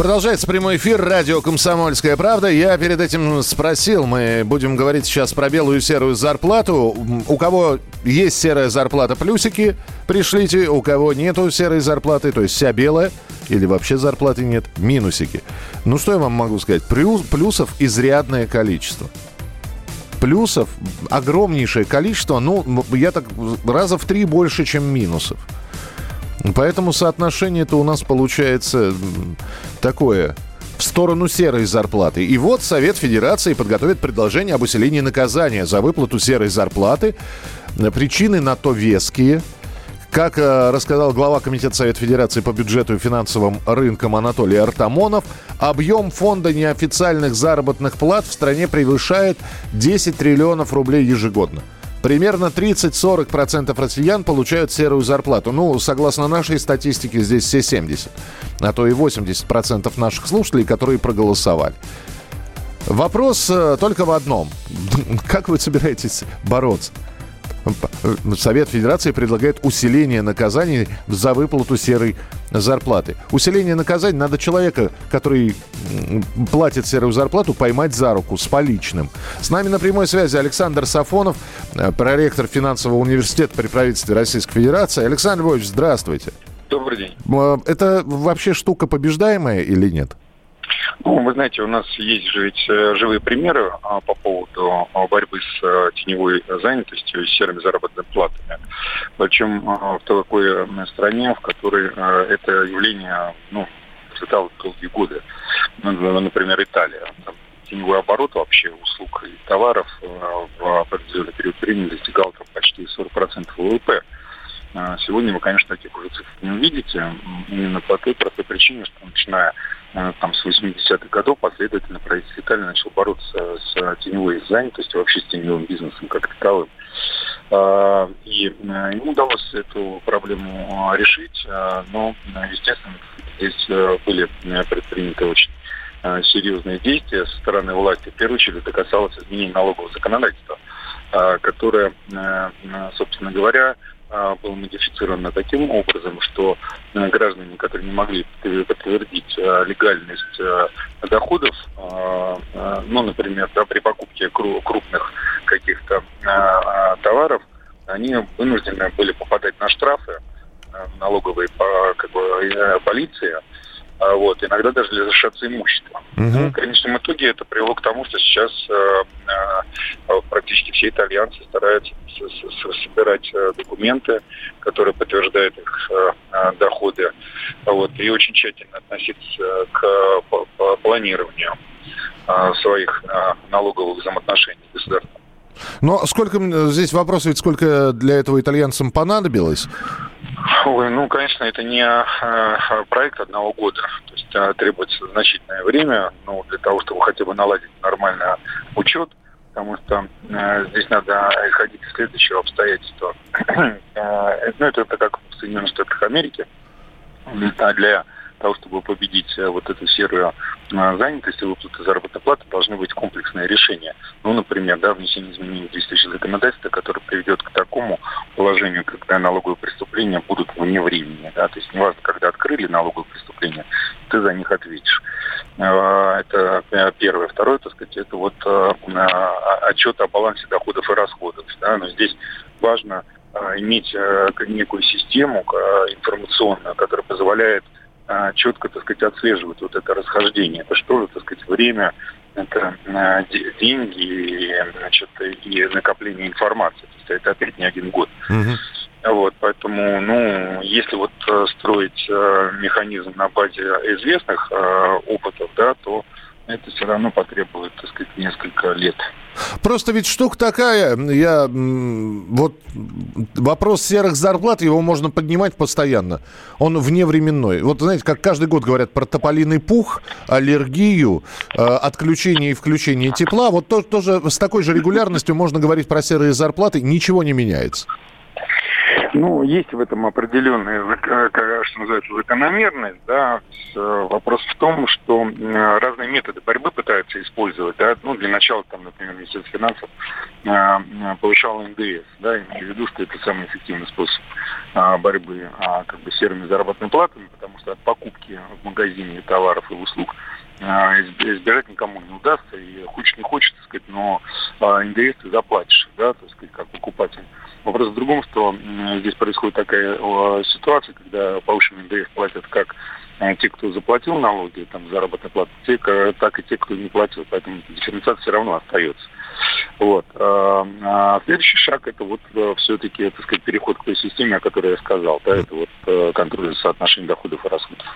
Продолжается прямой эфир радио «Комсомольская правда». Я перед этим спросил, мы будем говорить сейчас про белую и серую зарплату. У кого есть серая зарплата, плюсики пришлите. У кого нету серой зарплаты, то есть вся белая, или вообще зарплаты нет, минусики. Ну, что я вам могу сказать? Плюс, плюсов изрядное количество. Плюсов огромнейшее количество, ну, я так раза в три больше, чем минусов. Поэтому соотношение-то у нас получается такое в сторону серой зарплаты. И вот Совет Федерации подготовит предложение об усилении наказания за выплату серой зарплаты. Причины на то веские. Как э, рассказал глава Комитета Совета Федерации по бюджету и финансовым рынкам Анатолий Артамонов, объем фонда неофициальных заработных плат в стране превышает 10 триллионов рублей ежегодно. Примерно 30-40% россиян получают серую зарплату. Ну, согласно нашей статистике, здесь все 70. А то и 80% наших слушателей, которые проголосовали. Вопрос э, только в одном. Как вы собираетесь бороться? Совет Федерации предлагает усиление наказаний за выплату серой зарплаты. Усиление наказаний надо человека, который платит серую зарплату, поймать за руку с поличным. С нами на прямой связи Александр Сафонов, э, проректор финансового университета при правительстве Российской Федерации. Александр Львович, здравствуйте. Добрый день. Это вообще штука побеждаемая или нет? Ну, вы знаете, у нас есть же ведь э, живые примеры а, по поводу а, борьбы с а, теневой занятостью и серыми заработными платами. Причем а, в такой стране, в которой а, это явление, ну, процветало долгие годы. Ну, например, Италия. Там теневой оборот вообще услуг и товаров в определенный период времени достигал там, почти 40% ВВП. А, сегодня вы, конечно, таких уже цифр не увидите. Именно по той простой причине, что начиная Э, там, с 80-х годов последовательно правительство Италии начало бороться с теневой занятостью, вообще с теневым бизнесом как таковым. А, и э, ему удалось эту проблему решить, а, но, естественно, здесь э, были предприняты очень серьезные действия со стороны власти. В первую очередь это касалось изменения налогового законодательства, которое, собственно говоря, был модифицировано таким образом, что э, граждане, которые не могли подтвердить э, легальность э, доходов, ну, например, да, при покупке крупных каких-то товаров, они вынуждены были попадать на штрафы налоговой как бы, полиции, а вот, иногда даже лишаться имущества. Угу. В конечном итоге это привело к тому, что сейчас э, э, практически все итальянцы стараются собирать э, документы, которые подтверждают их э, э, доходы, вот, и очень тщательно относиться к по, по планированию э, своих налоговых взаимоотношений с государством. Но сколько здесь вопрос, ведь сколько для этого итальянцам понадобилось? Ой, ну, конечно, это не э, проект одного года. То есть э, требуется значительное время ну, для того, чтобы хотя бы наладить нормальный учет, потому что э, здесь надо исходить из следующего обстоятельства. э, ну, это, это как в Соединенных Штатах Америки. Для того, чтобы победить вот эту серую э, занятость и выплаты заработной платы, должны быть комплексные решения. Ну, например, да, внесение изменений в действующее законодательство, которое приведет к такому положению, когда налоговые преступления будут вне времени. Да? То есть неважно, когда открыли налоговые преступления, ты за них ответишь. Э, это первое. Второе, так сказать, это вот отчет о балансе доходов и расходов. Да? Но здесь важно иметь некую систему информационную, которая позволяет четко, так сказать, отслеживают вот это расхождение. Это что же, так сказать, время, это а, деньги и, значит, и накопление информации. То есть это опять не один год. Угу. Вот, поэтому, ну, если вот э, строить э, механизм на базе известных э, опытов, да, то это все равно потребует, так сказать, несколько лет. Просто ведь штука такая, я вот вопрос серых зарплат, его можно поднимать постоянно. Он вневременной. Вот знаете, как каждый год говорят про тополиный пух, аллергию, э, отключение и включение тепла. Вот то, тоже с такой же регулярностью можно говорить про серые зарплаты, ничего не меняется. Ну, есть в этом определенная, э, что называется, закономерность, да. Э, вопрос в том, что разные методы борьбы пытаются использовать, да. Ну, для начала, там, например, Министерство финансов э, повышало НДС, да, имею в виду, что это самый эффективный способ борьбы а, как бы серыми заработными платами, потому что от покупки в магазине товаров и услуг избежать никому не удастся, и хочешь не хочешь, так сказать, но НДС ты заплатишь, да, так сказать, как покупатель. Вопрос в другом, что здесь происходит такая ситуация, когда повышенный НДС платят как те, кто заплатил налоги, там, заработная плата, так и те, кто не платил. Поэтому дифференциация все равно остается. Вот. А, а следующий шаг это вот э, все-таки, так сказать, переход к той системе, о которой я сказал. Да, это вот э, контроль соотношения доходов и расходов.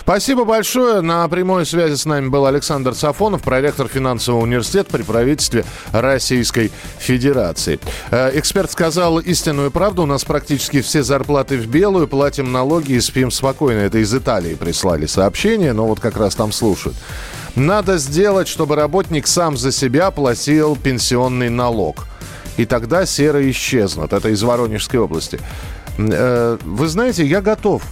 Спасибо большое. На прямой связи с нами был Александр Сафонов, проректор финансового университета при правительстве Российской Федерации. Э, эксперт сказал истинную правду. У нас практически все зарплаты в белую, платим налоги и спим спокойно. Это из Италии прислали сообщение, но вот как раз там слушают. Надо сделать, чтобы работник сам за себя платил пенсионный налог. И тогда серые исчезнут. Это из Воронежской области. Э, вы знаете, я готов.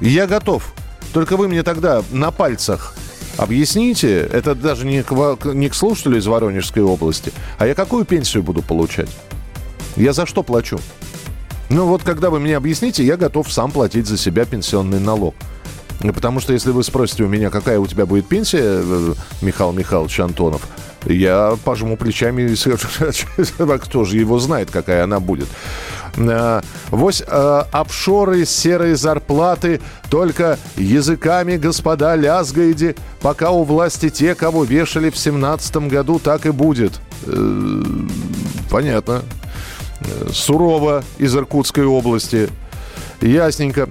Я готов. Только вы мне тогда на пальцах объясните, это даже не к, не к слушателю из Воронежской области, а я какую пенсию буду получать? Я за что плачу? Ну вот, когда вы мне объясните, я готов сам платить за себя пенсионный налог. Потому что если вы спросите у меня, какая у тебя будет пенсия, э, Михаил Михайлович Антонов, я пожму плечами и скажу, кто же его знает, какая она будет. Э, вось э, офшоры, серые зарплаты, только языками, господа, лязгаете, пока у власти те, кого вешали в семнадцатом году, так и будет. Понятно. Сурово из Иркутской области. Ясненько.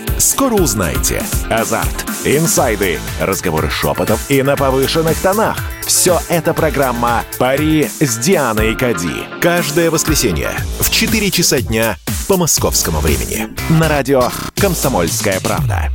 Скоро узнаете. Азарт, инсайды, разговоры шепотов и на повышенных тонах. Все это программа «Пари с Дианой Кади». Каждое воскресенье в 4 часа дня по московскому времени. На радио «Комсомольская правда».